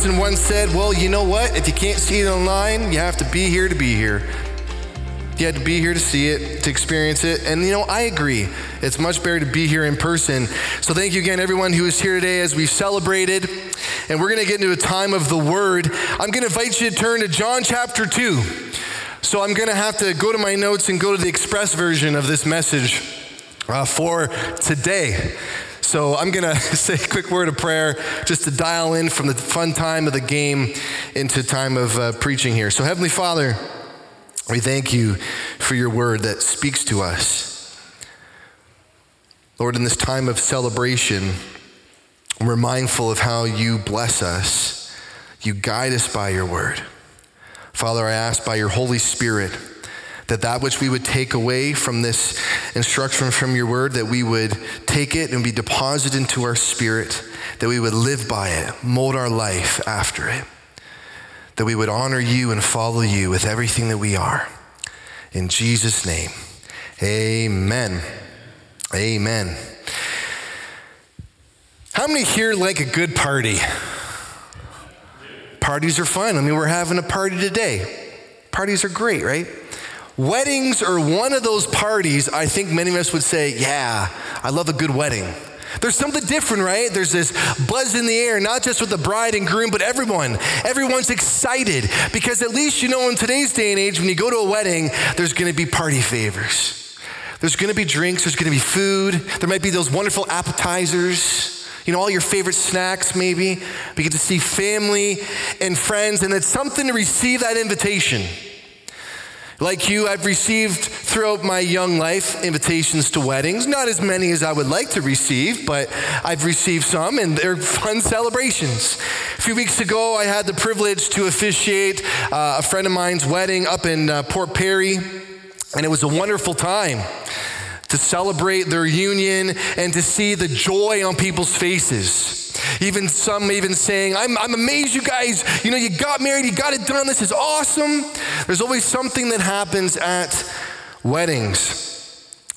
Johnson once said, Well, you know what? If you can't see it online, you have to be here to be here. You had to be here to see it, to experience it. And you know, I agree. It's much better to be here in person. So thank you again, everyone who is here today as we've celebrated. And we're going to get into a time of the Word. I'm going to invite you to turn to John chapter 2. So I'm going to have to go to my notes and go to the express version of this message uh, for today. So I'm going to say a quick word of prayer just to dial in from the fun time of the game into time of uh, preaching here. So, Heavenly Father, we thank you for your word that speaks to us. Lord, in this time of celebration, we're mindful of how you bless us. You guide us by your word. Father, I ask by your Holy Spirit that that which we would take away from this instruction from your word, that we would take it and be deposited into our spirit, that we would live by it, mold our life after it that we would honor you and follow you with everything that we are. In Jesus' name, amen. Amen. How many here like a good party? Parties are fun. I mean, we're having a party today. Parties are great, right? Weddings are one of those parties I think many of us would say, yeah, I love a good wedding. There's something different, right? There's this buzz in the air, not just with the bride and groom, but everyone. Everyone's excited because at least you know in today's day and age, when you go to a wedding, there's gonna be party favors. There's gonna be drinks, there's gonna be food, there might be those wonderful appetizers, you know, all your favorite snacks maybe. We get to see family and friends, and it's something to receive that invitation. Like you, I've received throughout my young life invitations to weddings. Not as many as I would like to receive, but I've received some, and they're fun celebrations. A few weeks ago, I had the privilege to officiate uh, a friend of mine's wedding up in uh, Port Perry, and it was a wonderful time to celebrate their union and to see the joy on people's faces. Even some even saying, I'm, I'm amazed you guys, you know, you got married, you got it done, this is awesome. There's always something that happens at weddings.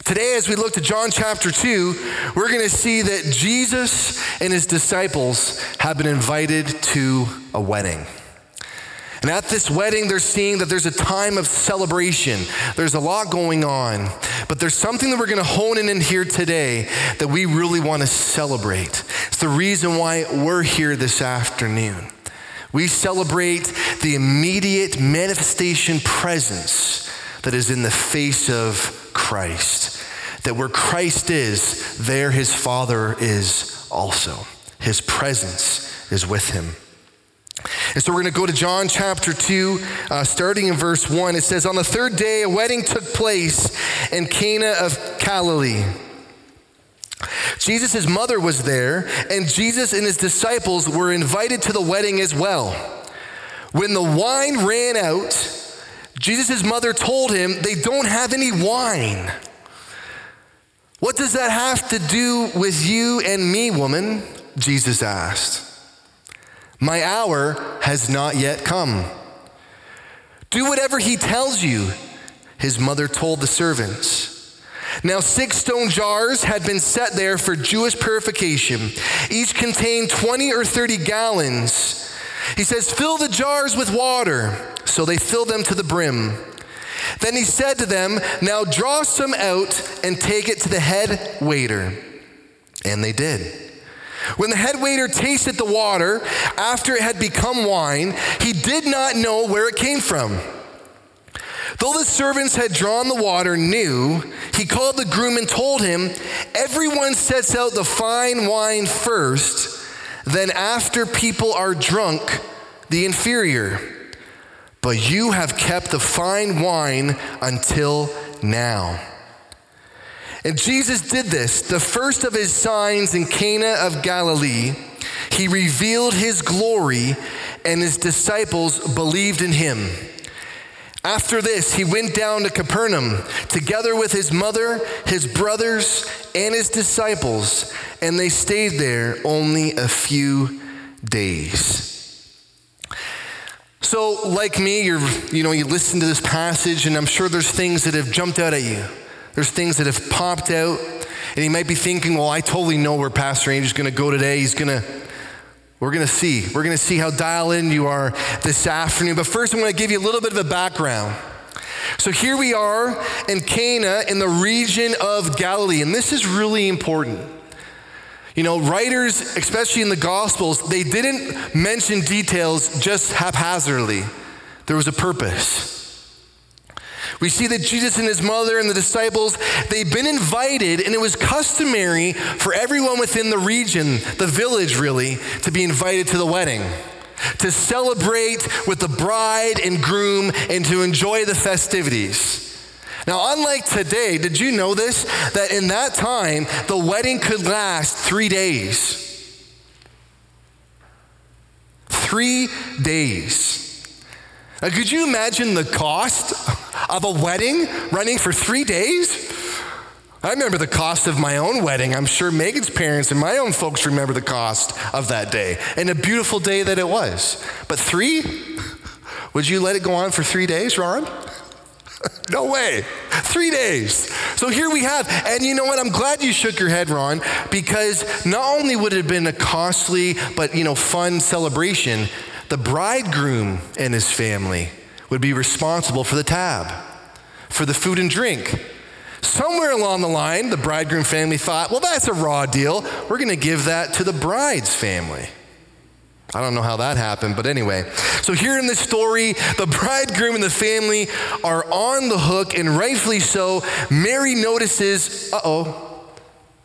Today, as we look to John chapter 2, we're going to see that Jesus and his disciples have been invited to a wedding. And at this wedding, they're seeing that there's a time of celebration. There's a lot going on. But there's something that we're going to hone in in here today that we really want to celebrate. It's the reason why we're here this afternoon. We celebrate the immediate manifestation presence that is in the face of Christ. That where Christ is, there his Father is also. His presence is with him. And so we're going to go to John chapter 2, uh, starting in verse 1. It says, On the third day, a wedding took place in Cana of Galilee. Jesus' mother was there, and Jesus and his disciples were invited to the wedding as well. When the wine ran out, Jesus' mother told him, They don't have any wine. What does that have to do with you and me, woman? Jesus asked. My hour has not yet come. Do whatever he tells you, his mother told the servants. Now, six stone jars had been set there for Jewish purification. Each contained 20 or 30 gallons. He says, Fill the jars with water. So they filled them to the brim. Then he said to them, Now draw some out and take it to the head waiter. And they did. When the head waiter tasted the water after it had become wine, he did not know where it came from. Though the servants had drawn the water knew, he called the groom and told him, Everyone sets out the fine wine first, then after people are drunk, the inferior. But you have kept the fine wine until now. And Jesus did this, the first of his signs in Cana of Galilee. He revealed his glory, and his disciples believed in him. After this, he went down to Capernaum together with his mother, his brothers, and his disciples, and they stayed there only a few days. So, like me, you're, you know, you listen to this passage, and I'm sure there's things that have jumped out at you. There's things that have popped out, and you might be thinking, well, I totally know where Pastor Andrew's to go today. He's to, We're to see. We're to see how dial in you are this afternoon. But first, I'm to give you a little bit of a background. So here we are in Cana in the region of Galilee, and this is really important. You know, writers, especially in the Gospels, they didn't mention details just haphazardly. There was a purpose. We see that Jesus and his mother and the disciples, they've been invited, and it was customary for everyone within the region, the village really, to be invited to the wedding, to celebrate with the bride and groom, and to enjoy the festivities. Now, unlike today, did you know this? That in that time, the wedding could last three days. Three days. Now, could you imagine the cost of a wedding running for three days? I remember the cost of my own wedding. I'm sure Megan's parents and my own folks remember the cost of that day and a beautiful day that it was. But three? Would you let it go on for three days, Ron? no way. Three days. So here we have, and you know what? I'm glad you shook your head, Ron, because not only would it have been a costly but you know fun celebration, the bridegroom and his family would be responsible for the tab, for the food and drink. Somewhere along the line, the bridegroom family thought, well, that's a raw deal. We're going to give that to the bride's family. I don't know how that happened, but anyway. So, here in this story, the bridegroom and the family are on the hook, and rightfully so. Mary notices, uh oh,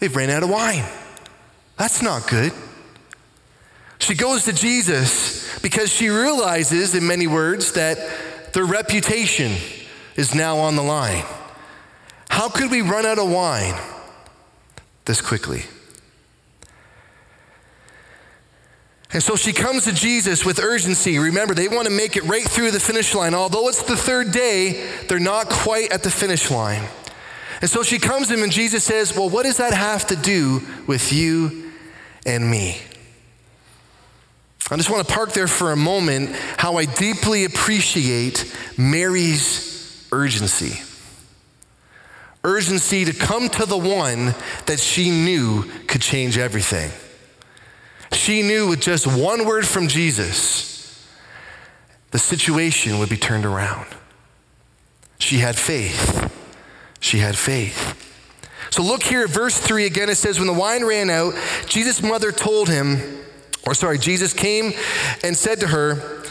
they've ran out of wine. That's not good. She goes to Jesus because she realizes, in many words, that their reputation is now on the line. How could we run out of wine this quickly? And so she comes to Jesus with urgency. Remember, they want to make it right through the finish line. Although it's the third day, they're not quite at the finish line. And so she comes to him, and Jesus says, Well, what does that have to do with you and me? I just want to park there for a moment how I deeply appreciate Mary's urgency. Urgency to come to the one that she knew could change everything. She knew with just one word from Jesus, the situation would be turned around. She had faith. She had faith. So look here at verse 3 again. It says, When the wine ran out, Jesus' mother told him, or sorry, Jesus came and said to her,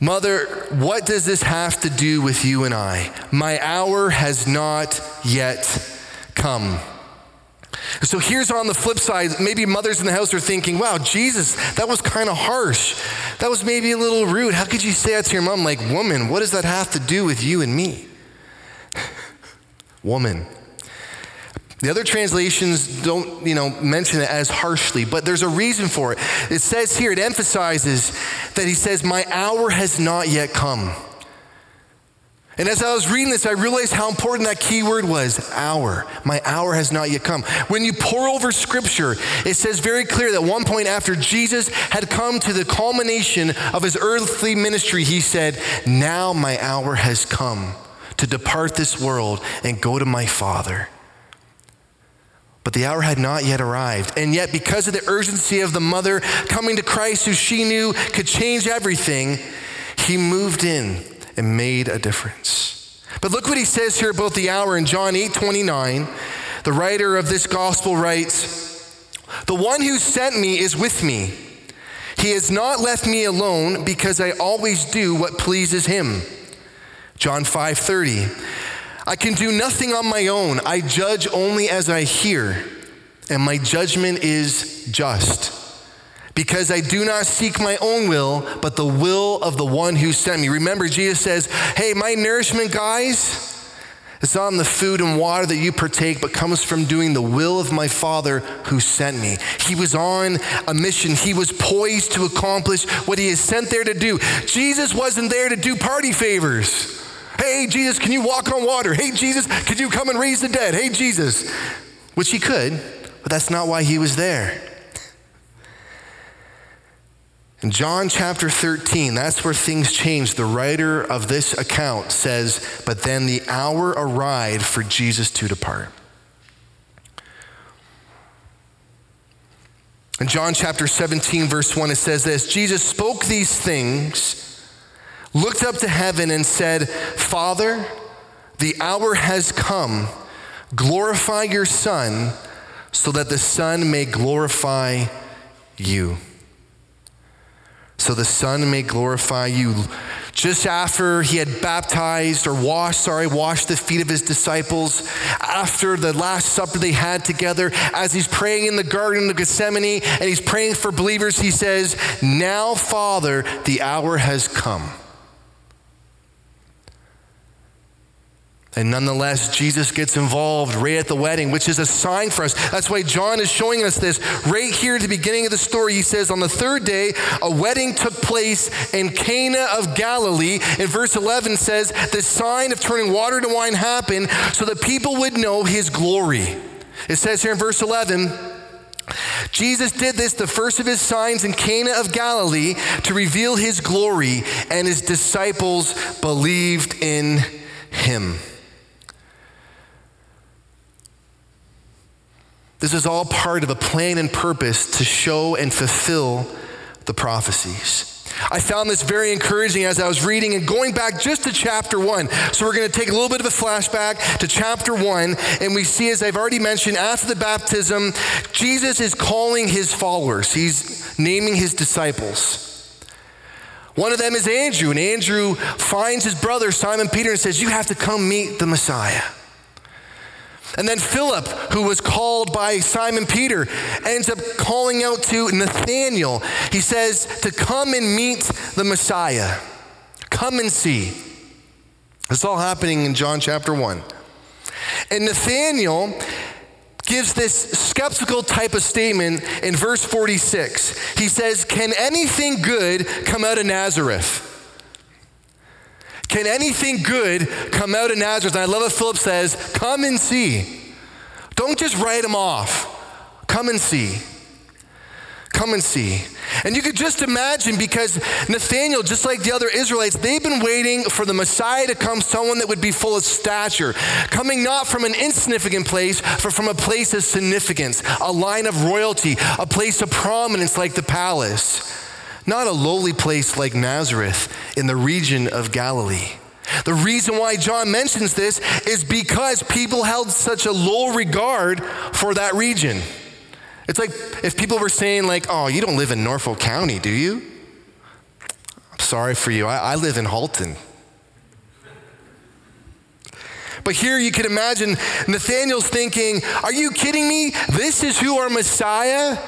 Mother, what does this have to do with you and I? My hour has not yet come. So here's on the flip side, maybe mothers in the house are thinking, wow, Jesus, that was kind of harsh. That was maybe a little rude. How could you say that to your mom? Like, woman, what does that have to do with you and me? woman. The other translations don't, you know, mention it as harshly, but there's a reason for it. It says here, it emphasizes that he says, My hour has not yet come. And as I was reading this, I realized how important that key word was hour. My hour has not yet come. When you pore over scripture, it says very clear that one point after Jesus had come to the culmination of his earthly ministry, he said, Now my hour has come to depart this world and go to my Father. But the hour had not yet arrived. And yet, because of the urgency of the mother coming to Christ, who she knew could change everything, he moved in and made a difference. But look what he says here about the hour in John 8 29. The writer of this gospel writes, The one who sent me is with me. He has not left me alone because I always do what pleases him. John 5 30. I can do nothing on my own. I judge only as I hear, and my judgment is just. Because I do not seek my own will, but the will of the one who sent me. Remember, Jesus says, Hey, my nourishment, guys, it's not on the food and water that you partake, but comes from doing the will of my Father who sent me. He was on a mission. He was poised to accomplish what he is sent there to do. Jesus wasn't there to do party favors. Hey, Jesus, can you walk on water? Hey, Jesus, could you come and raise the dead? Hey, Jesus. Which he could, but that's not why he was there. In John chapter 13, that's where things change. The writer of this account says, But then the hour arrived for Jesus to depart. In John chapter 17, verse 1, it says this Jesus spoke these things, looked up to heaven, and said, Father, the hour has come. Glorify your Son, so that the Son may glorify you. So the Son may glorify you just after he had baptized or washed, sorry, washed the feet of his disciples, after the Last Supper they had together, as he's praying in the Garden of Gethsemane and he's praying for believers, he says, Now, Father, the hour has come. And nonetheless, Jesus gets involved right at the wedding, which is a sign for us. That's why John is showing us this right here at the beginning of the story. He says, On the third day, a wedding took place in Cana of Galilee. In verse 11 says, The sign of turning water to wine happened so that people would know his glory. It says here in verse 11, Jesus did this, the first of his signs in Cana of Galilee, to reveal his glory, and his disciples believed in him. This is all part of a plan and purpose to show and fulfill the prophecies. I found this very encouraging as I was reading and going back just to chapter one. So we're going to take a little bit of a flashback to chapter one, and we see, as I've already mentioned, after the baptism, Jesus is calling his followers, he's naming his disciples. One of them is Andrew, and Andrew finds his brother Simon Peter and says, You have to come meet the Messiah. And then Philip, who was called by Simon Peter, ends up calling out to Nathanael. He says to come and meet the Messiah. Come and see. It's all happening in John chapter 1. And Nathanael gives this skeptical type of statement in verse 46. He says, Can anything good come out of Nazareth? Can anything good come out of Nazareth? And I love what Philip says come and see. Don't just write them off. Come and see. Come and see. And you could just imagine because Nathaniel, just like the other Israelites, they've been waiting for the Messiah to come, someone that would be full of stature, coming not from an insignificant place, but from a place of significance, a line of royalty, a place of prominence like the palace not a lowly place like Nazareth in the region of Galilee. The reason why John mentions this is because people held such a low regard for that region. It's like if people were saying, like, oh, you don't live in Norfolk County, do you? I'm sorry for you. I, I live in Halton. But here you can imagine Nathaniel's thinking, Are you kidding me? This is who our Messiah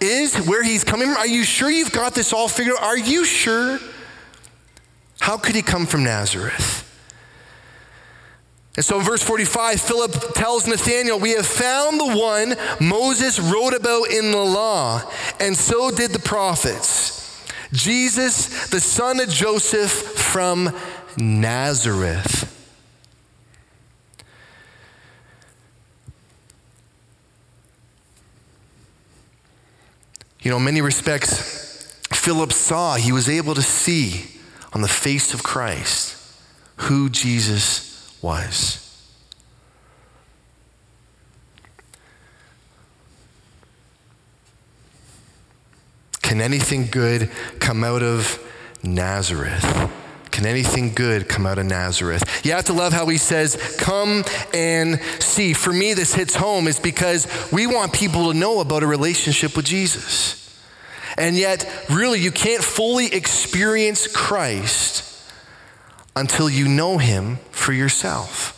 is, where he's coming from? Are you sure you've got this all figured out? Are you sure? How could he come from Nazareth? And so in verse 45, Philip tells Nathanael, We have found the one Moses wrote about in the law, and so did the prophets. Jesus, the son of Joseph from Nazareth. You know, in many respects, Philip saw, he was able to see on the face of Christ who Jesus was. Can anything good come out of Nazareth? Can anything good come out of Nazareth? You have to love how he says, Come and see. For me, this hits home is because we want people to know about a relationship with Jesus. And yet, really, you can't fully experience Christ until you know him for yourself.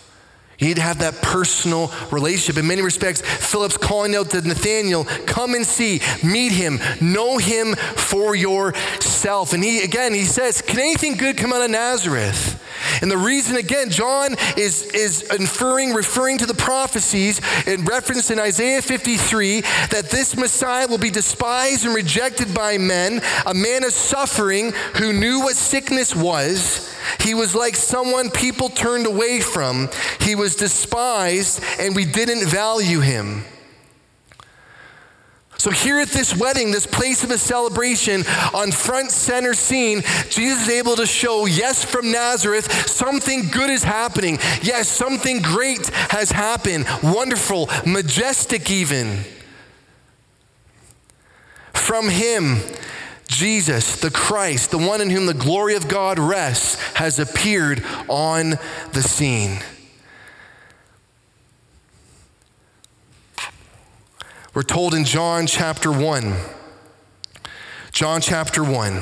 You need to have that personal relationship. In many respects, Philip's calling out to Nathanael, come and see, meet him, know him for yourself. And he, again, he says, Can anything good come out of Nazareth? And the reason, again, John is, is inferring, referring to the prophecies in reference in Isaiah 53 that this Messiah will be despised and rejected by men, a man of suffering who knew what sickness was he was like someone people turned away from. He was despised, and we didn't value him. So, here at this wedding, this place of a celebration, on front center scene, Jesus is able to show, yes, from Nazareth, something good is happening. Yes, something great has happened. Wonderful, majestic, even. from him, Jesus, the Christ, the one in whom the glory of God rests, has appeared on the scene. We're told in John chapter 1, John chapter 1,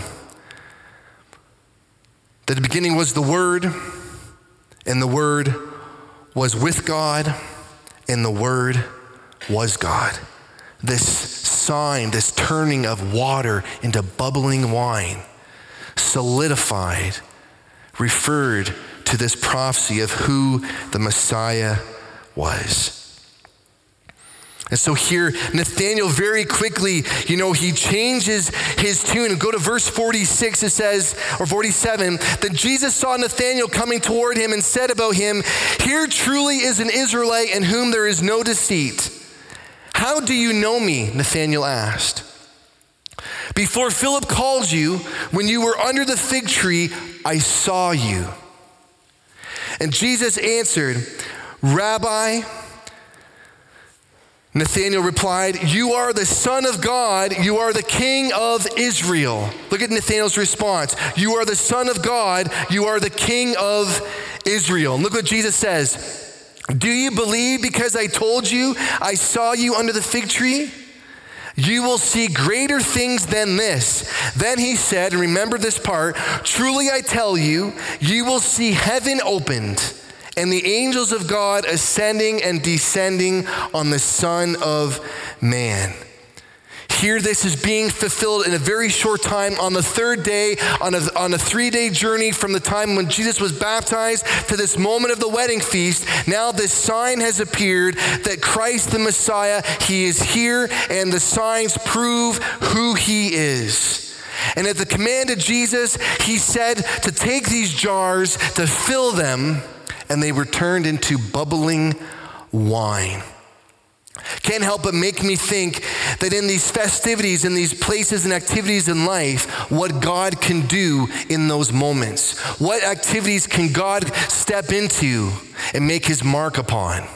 that the beginning was the Word, and the Word was with God, and the Word was God. This sign, this turning of water into bubbling wine, solidified, referred to this prophecy of who the Messiah was. And so here, Nathaniel very quickly, you know, he changes his tune. Go to verse 46, it says, or 47, that Jesus saw Nathaniel coming toward him and said about him, Here truly is an Israelite in whom there is no deceit. How do you know me? Nathaniel asked. Before Philip called you, when you were under the fig tree, I saw you. And Jesus answered, Rabbi, Nathanael replied, You are the Son of God. You are the King of Israel. Look at Nathanael's response. You are the Son of God. You are the King of Israel. And look what Jesus says. Do you believe because I told you I saw you under the fig tree? You will see greater things than this. Then he said, and remember this part truly I tell you, you will see heaven opened and the angels of God ascending and descending on the Son of Man. Here, this is being fulfilled in a very short time on the third day, on a, on a three day journey from the time when Jesus was baptized to this moment of the wedding feast. Now, this sign has appeared that Christ the Messiah, He is here, and the signs prove who He is. And at the command of Jesus, He said to take these jars, to fill them and they were turned into bubbling wine. Can't help but make me think that in these festivities, in these places and activities in life, what God can do in those moments. What activities can God step into and make his mark upon?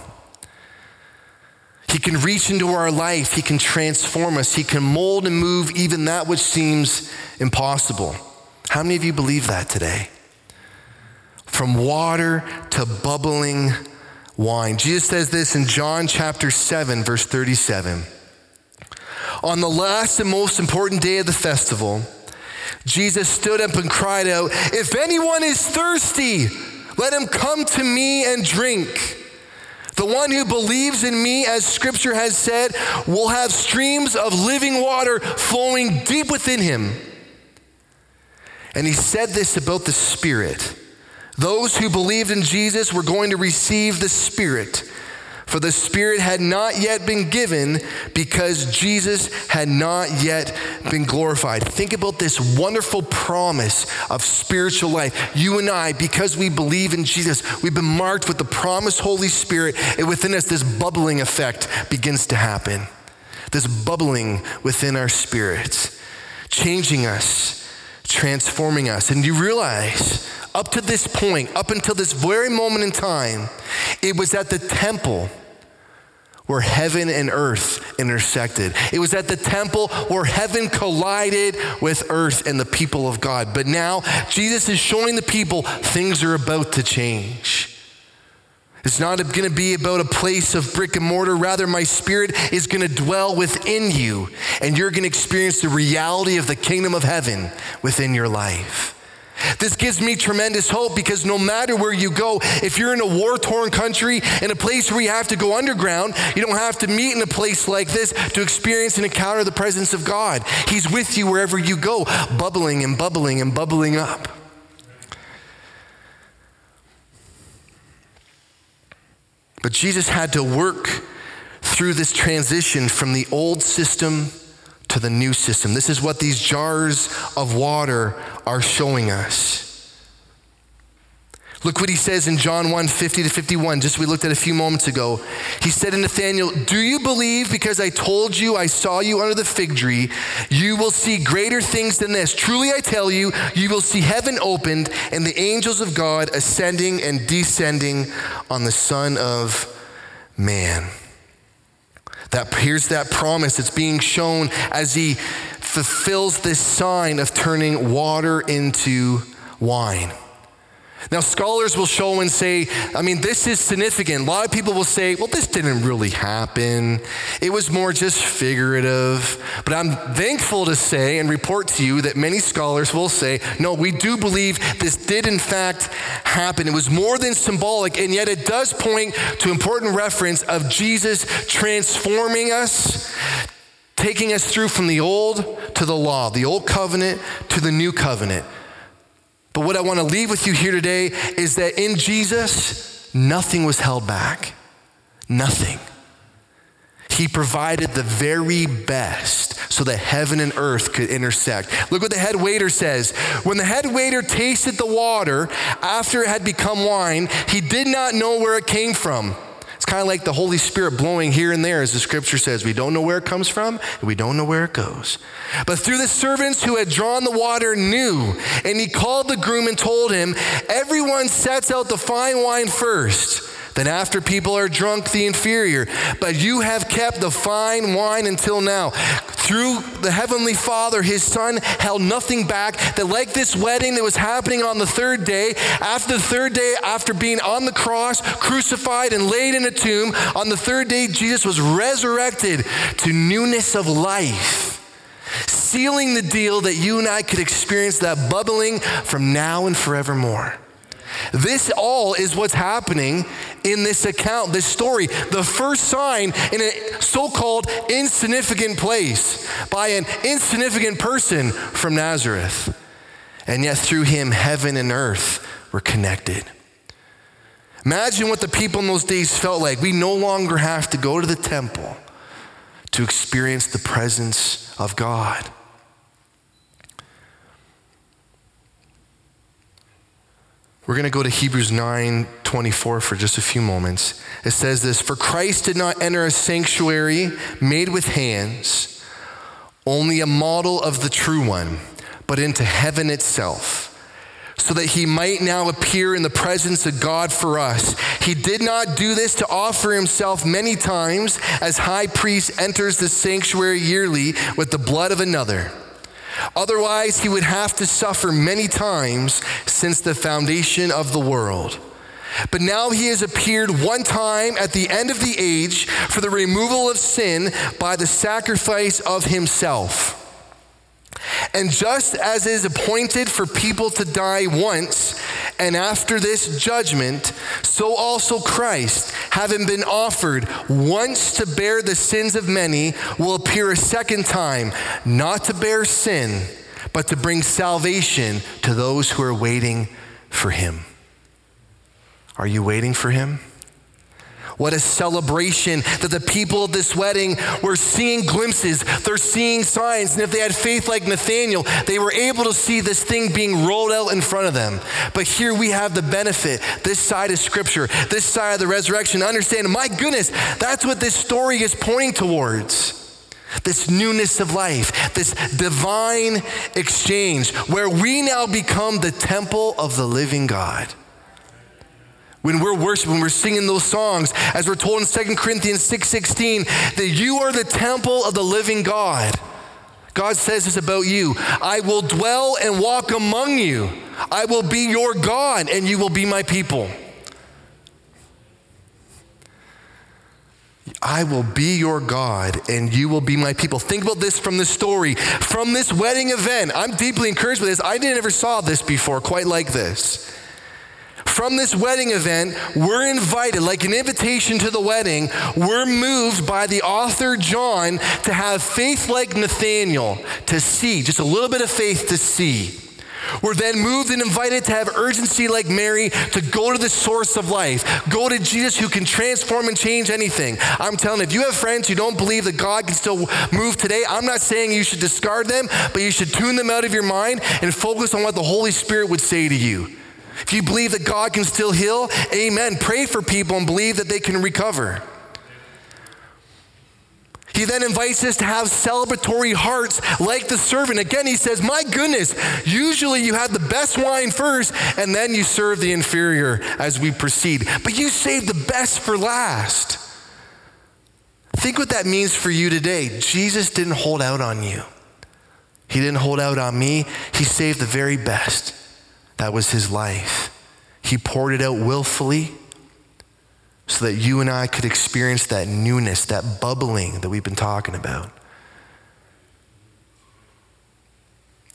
He can reach into our life, he can transform us, he can mold and move even that which seems impossible. How many of you believe that today? From water to bubbling wine. Jesus says this in John chapter 7, verse 37. On the last and most important day of the festival, Jesus stood up and cried out, If anyone is thirsty, let him come to me and drink. The one who believes in me, as scripture has said, will have streams of living water flowing deep within him. And he said this about the Spirit. Those who believed in Jesus were going to receive the Spirit, for the Spirit had not yet been given because Jesus had not yet been glorified. Think about this wonderful promise of spiritual life. You and I, because we believe in Jesus, we've been marked with the promised Holy Spirit, and within us, this bubbling effect begins to happen. This bubbling within our spirits, changing us, transforming us. And you realize up to this point, up until this very moment in time, it was at the temple where heaven and earth intersected. It was at the temple where heaven collided with earth and the people of God. But now, Jesus is showing the people things are about to change. It's not going to be about a place of brick and mortar. Rather, my spirit is going to dwell within you, and you're going to experience the reality of the kingdom of heaven within your life. This gives me tremendous hope because no matter where you go, if you're in a war torn country, in a place where you have to go underground, you don't have to meet in a place like this to experience and encounter the presence of God. He's with you wherever you go, bubbling and bubbling and bubbling up. But Jesus had to work through this transition from the old system to the new system. This is what these jars of water are showing us. Look what he says in John 1 50 to 51, just we looked at a few moments ago. He said to Nathanael, Do you believe because I told you I saw you under the fig tree? You will see greater things than this. Truly I tell you, you will see heaven opened and the angels of God ascending and descending on the Son of Man. That here's that promise that's being shown as he fulfills this sign of turning water into wine. Now, scholars will show and say, I mean, this is significant. A lot of people will say, well, this didn't really happen. It was more just figurative. But I'm thankful to say and report to you that many scholars will say, no, we do believe this did in fact happen. It was more than symbolic, and yet it does point to important reference of Jesus transforming us, taking us through from the old to the law, the old covenant to the new covenant. But what I want to leave with you here today is that in Jesus, nothing was held back. Nothing. He provided the very best so that heaven and earth could intersect. Look what the head waiter says. When the head waiter tasted the water after it had become wine, he did not know where it came from. It's kind of like the Holy Spirit blowing here and there, as the scripture says. We don't know where it comes from, and we don't know where it goes. But through the servants who had drawn the water knew, and he called the groom and told him, Everyone sets out the fine wine first. Then, after people are drunk, the inferior. But you have kept the fine wine until now. Through the Heavenly Father, His Son held nothing back. That, like this wedding that was happening on the third day, after the third day, after being on the cross, crucified, and laid in a tomb, on the third day, Jesus was resurrected to newness of life sealing the deal that you and I could experience that bubbling from now and forevermore. This all is what's happening in this account, this story. The first sign in a so called insignificant place by an insignificant person from Nazareth. And yet, through him, heaven and earth were connected. Imagine what the people in those days felt like. We no longer have to go to the temple to experience the presence of God. We're going to go to Hebrews 9 24 for just a few moments. It says this For Christ did not enter a sanctuary made with hands, only a model of the true one, but into heaven itself, so that he might now appear in the presence of God for us. He did not do this to offer himself many times as high priest enters the sanctuary yearly with the blood of another. Otherwise, he would have to suffer many times since the foundation of the world. But now he has appeared one time at the end of the age for the removal of sin by the sacrifice of himself. And just as it is appointed for people to die once, and after this judgment, so also Christ, having been offered once to bear the sins of many, will appear a second time, not to bear sin, but to bring salvation to those who are waiting for him. Are you waiting for him? What a celebration that the people of this wedding were seeing glimpses, they're seeing signs. And if they had faith like Nathaniel, they were able to see this thing being rolled out in front of them. But here we have the benefit, this side of Scripture, this side of the resurrection, understand, my goodness, that's what this story is pointing towards this newness of life, this divine exchange where we now become the temple of the living God. When we're worshiping, when we're singing those songs, as we're told in 2 Corinthians 6:16, that you are the temple of the living God. God says this about you I will dwell and walk among you. I will be your God, and you will be my people. I will be your God and you will be my people. Think about this from the story, from this wedding event. I'm deeply encouraged by this. I didn't ever saw this before, quite like this from this wedding event, we're invited, like an invitation to the wedding, we're moved by the author John to have faith like Nathaniel, to see, just a little bit of faith to see. We're then moved and invited to have urgency like Mary to go to the source of life. Go to Jesus who can transform and change anything. I'm telling you, if you have friends who don't believe that God can still move today, I'm not saying you should discard them, but you should tune them out of your mind and focus on what the Holy Spirit would say to you. If you believe that God can still heal, amen. Pray for people and believe that they can recover. He then invites us to have celebratory hearts like the servant. Again, he says, My goodness, usually you have the best wine first and then you serve the inferior as we proceed. But you save the best for last. Think what that means for you today. Jesus didn't hold out on you. He didn't hold out on me. He saved the very best. That was his life. He poured it out willfully so that you and I could experience that newness, that bubbling that we've been talking about.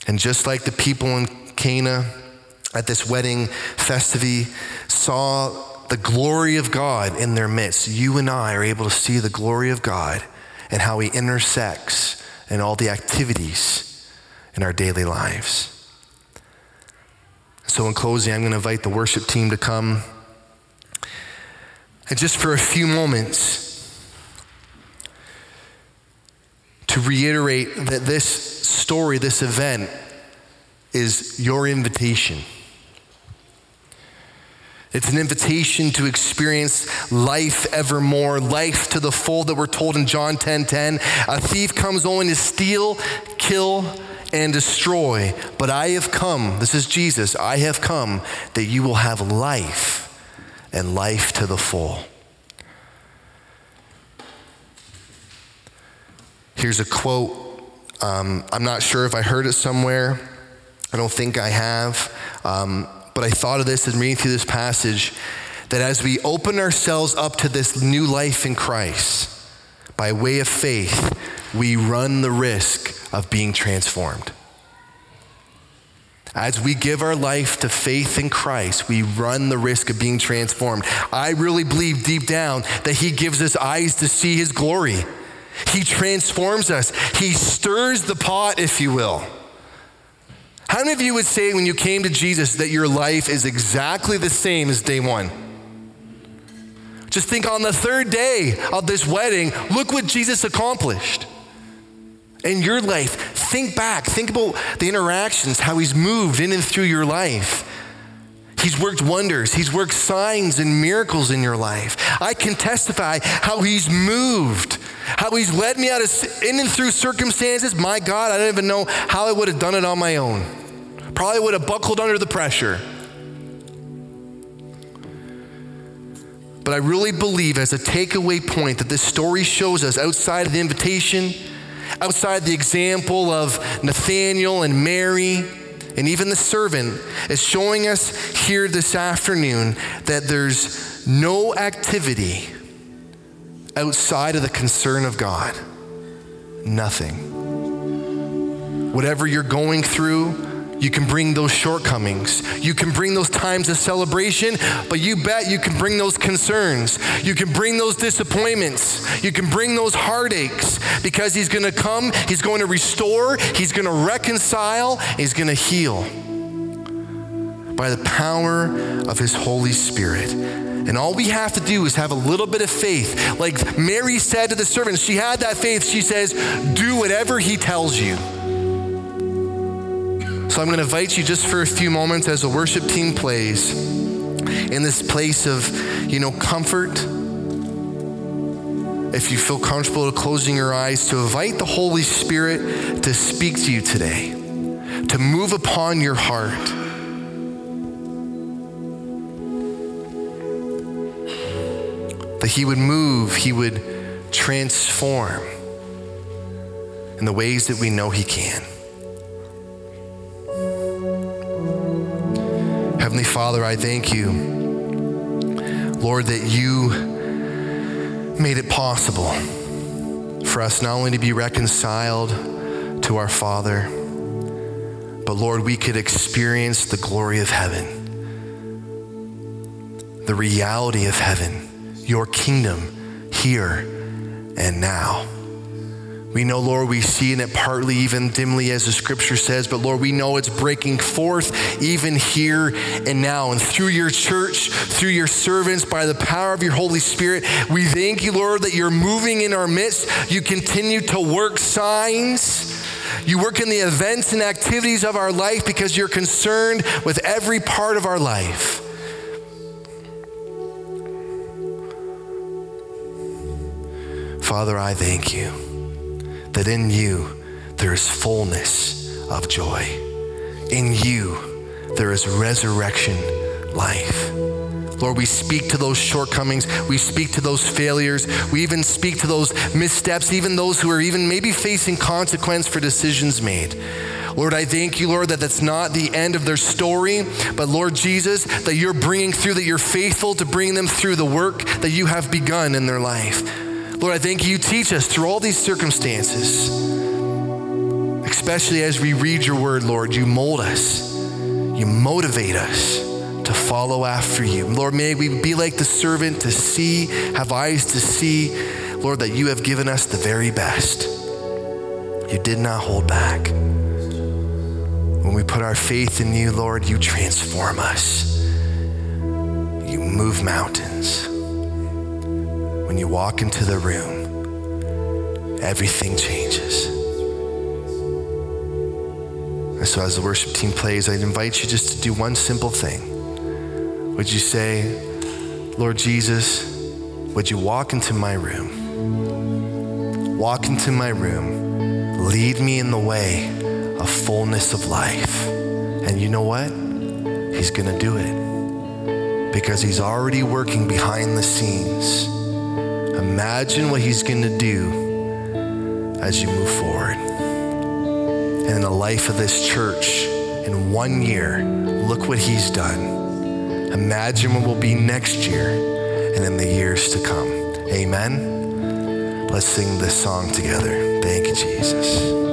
And just like the people in Cana at this wedding festivity saw the glory of God in their midst, you and I are able to see the glory of God and how He intersects in all the activities in our daily lives. So, in closing, I'm going to invite the worship team to come. And just for a few moments, to reiterate that this story, this event, is your invitation. It's an invitation to experience life evermore, life to the full that we're told in John 10:10. 10, 10. A thief comes only to steal, kill, and destroy, but I have come, this is Jesus, I have come that you will have life and life to the full. Here's a quote. Um, I'm not sure if I heard it somewhere. I don't think I have. Um, but I thought of this and reading through this passage that as we open ourselves up to this new life in Christ, by way of faith, we run the risk of being transformed. As we give our life to faith in Christ, we run the risk of being transformed. I really believe deep down that He gives us eyes to see His glory. He transforms us. He stirs the pot, if you will. How many of you would say when you came to Jesus that your life is exactly the same as day one? Just think on the third day of this wedding, look what Jesus accomplished in your life. Think back, think about the interactions, how he's moved in and through your life. He's worked wonders. He's worked signs and miracles in your life. I can testify how he's moved, how he's led me out of in and through circumstances. My God, I don't even know how I would have done it on my own. Probably would have buckled under the pressure. But I really believe, as a takeaway point, that this story shows us outside of the invitation, outside the example of Nathaniel and Mary, and even the servant is showing us here this afternoon that there's no activity outside of the concern of God. Nothing. Whatever you're going through, you can bring those shortcomings. You can bring those times of celebration, but you bet you can bring those concerns. You can bring those disappointments. You can bring those heartaches because He's going to come, He's going to restore, He's going to reconcile, He's going to heal by the power of His Holy Spirit. And all we have to do is have a little bit of faith. Like Mary said to the servant, she had that faith. She says, Do whatever He tells you. So I'm going to invite you just for a few moments as the worship team plays in this place of, you know, comfort. If you feel comfortable closing your eyes, to invite the Holy Spirit to speak to you today, to move upon your heart. That He would move, He would transform in the ways that we know He can. Heavenly Father, I thank you, Lord, that you made it possible for us not only to be reconciled to our Father, but Lord, we could experience the glory of heaven, the reality of heaven, your kingdom here and now. We know, Lord, we see in it partly, even dimly, as the scripture says, but Lord, we know it's breaking forth even here and now. And through your church, through your servants, by the power of your Holy Spirit, we thank you, Lord, that you're moving in our midst. You continue to work signs. You work in the events and activities of our life because you're concerned with every part of our life. Father, I thank you that in you there is fullness of joy. In you there is resurrection life. Lord, we speak to those shortcomings. We speak to those failures. We even speak to those missteps, even those who are even maybe facing consequence for decisions made. Lord, I thank you, Lord, that that's not the end of their story, but Lord Jesus, that you're bringing through, that you're faithful to bring them through the work that you have begun in their life. Lord, I thank you, you teach us through all these circumstances, especially as we read your word, Lord, you mold us, you motivate us to follow after you. Lord, may we be like the servant to see, have eyes to see, Lord, that you have given us the very best. You did not hold back. When we put our faith in you, Lord, you transform us. You move mountains. When you walk into the room, everything changes. And so, as the worship team plays, I'd invite you just to do one simple thing. Would you say, Lord Jesus, would you walk into my room? Walk into my room. Lead me in the way of fullness of life. And you know what? He's going to do it because he's already working behind the scenes. Imagine what he's going to do as you move forward. And in the life of this church, in one year, look what he's done. Imagine what will be next year and in the years to come. Amen. Let's sing this song together. Thank you, Jesus.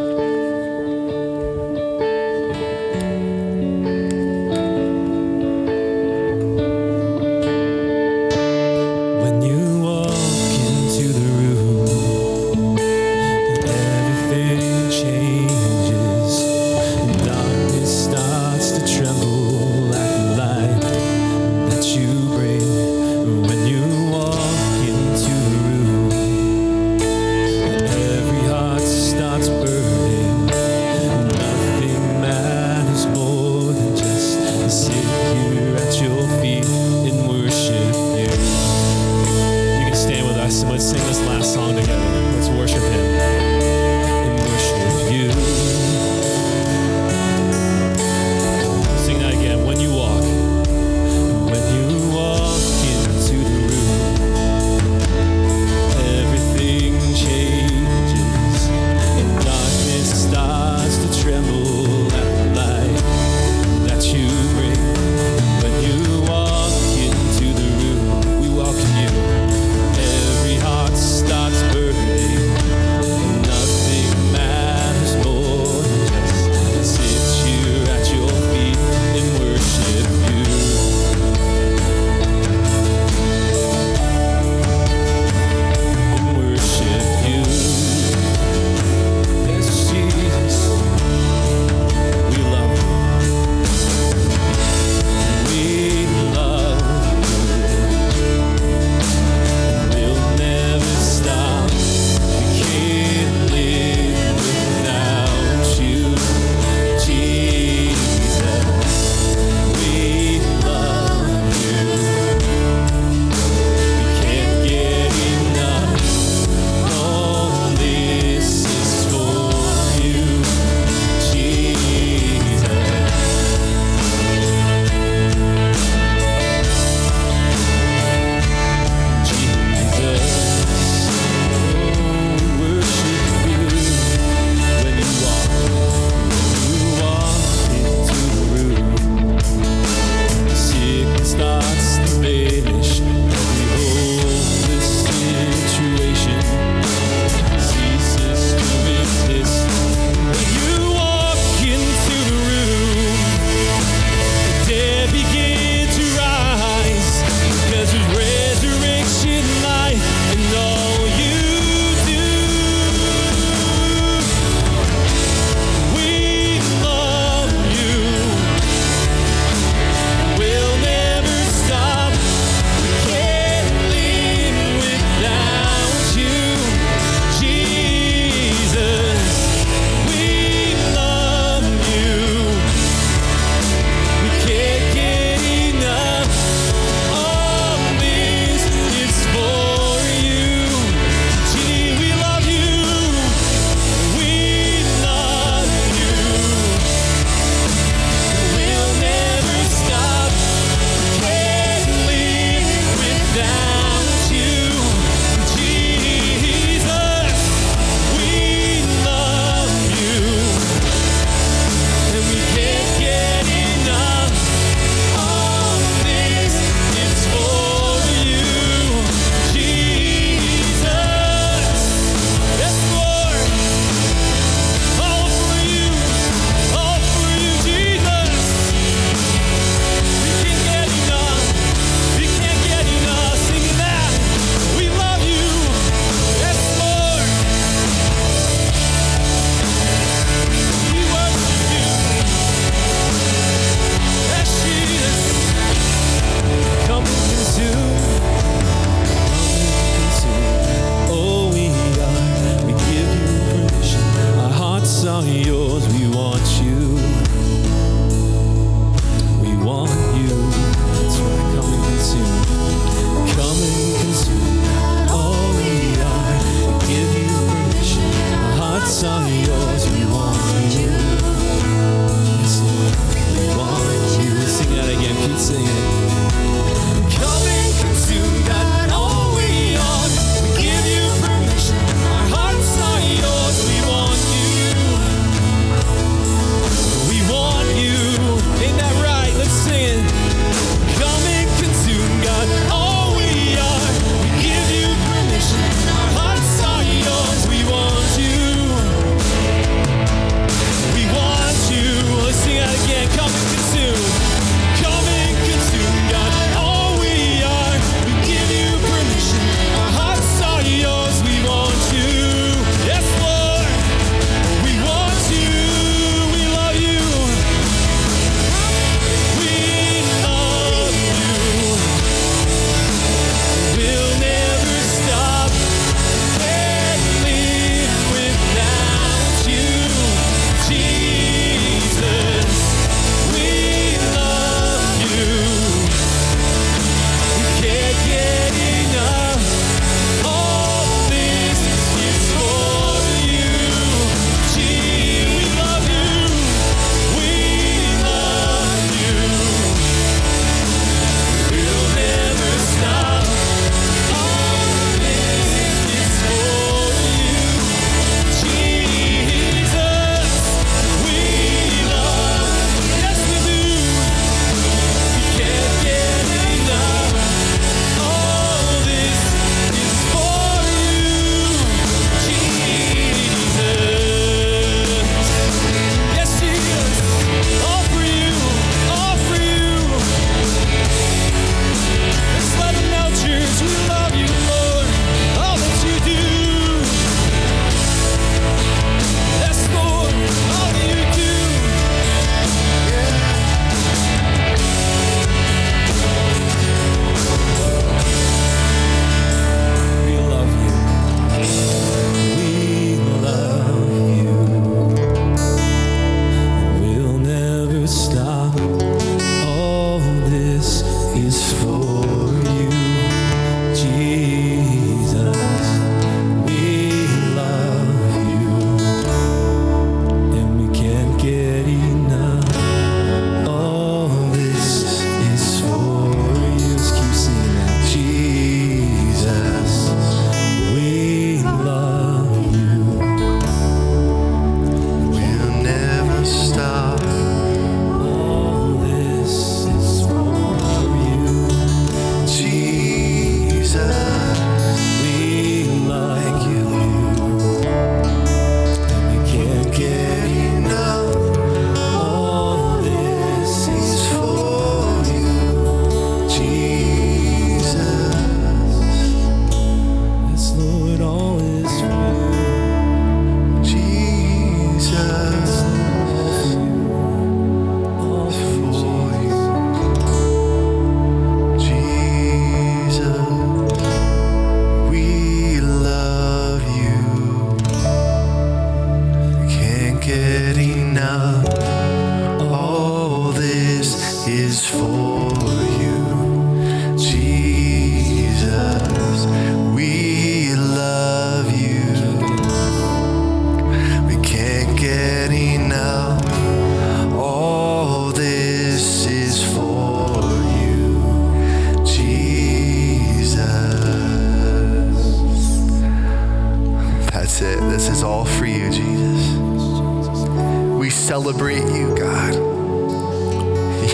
Celebrate you, God.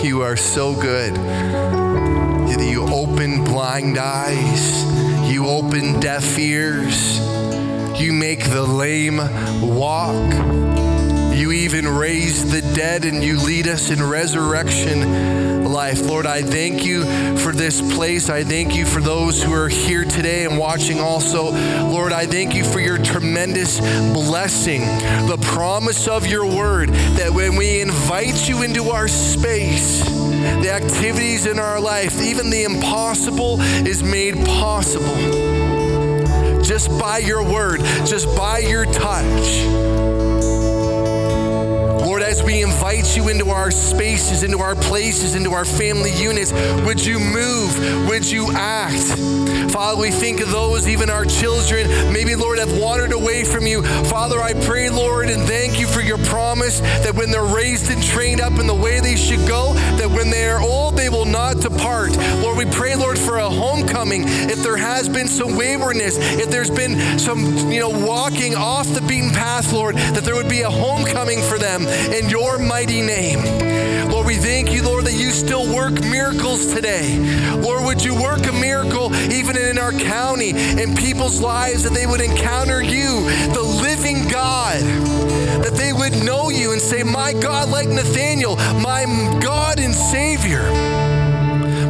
You are so good. You open blind eyes, you open deaf ears, you make the lame walk. You even raise the dead and you lead us in resurrection life. Lord, I thank you for this place. I thank you for those who are here today and watching also. Lord, I thank you for your tremendous blessing, the promise of your word that when we invite you into our space, the activities in our life, even the impossible is made possible just by your word, just by your touch. As we invite you into our spaces, into our places, into our family units, would you move? Would you act? Father, we think of those, even our children, maybe, Lord, have wandered away from you. Father, I pray, Lord, and thank you for your promise that when they're raised and trained up in the way they should go, that when they are old, they will not depart. Lord, we pray, Lord, for a homecoming. If there has been some waywardness, if there's been some, you know, walking off the beaten path, Lord, that there would be a homecoming for them in your mighty name. Lord, we thank you, Lord, that you still work miracles today. Lord, would you work a miracle even in our county, in people's lives, that they would encounter you, the living God, that they would know you and say, My God, like Nathaniel, my God and Savior,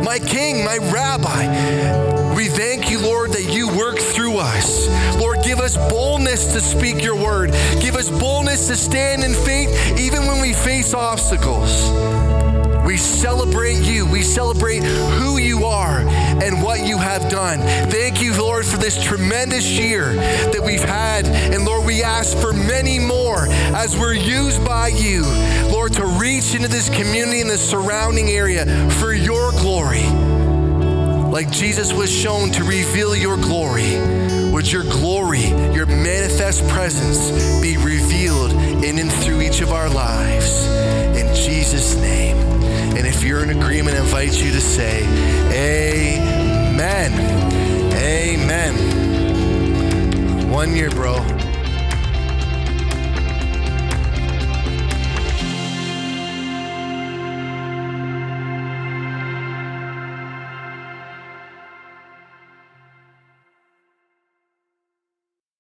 my King, my Rabbi. We thank you, Lord, that you work through us. Lord, give us boldness to speak your word. Give us boldness to stand in faith even when we face obstacles. We celebrate you. We celebrate who you are and what you have done. Thank you, Lord, for this tremendous year that we've had. And Lord, we ask for many more as we're used by you, Lord, to reach into this community and the surrounding area for your glory. Like Jesus was shown to reveal your glory, would your glory, your manifest presence be revealed in and through each of our lives. In Jesus' name. And if you're in agreement, I invite you to say, Amen. Amen. One year, bro.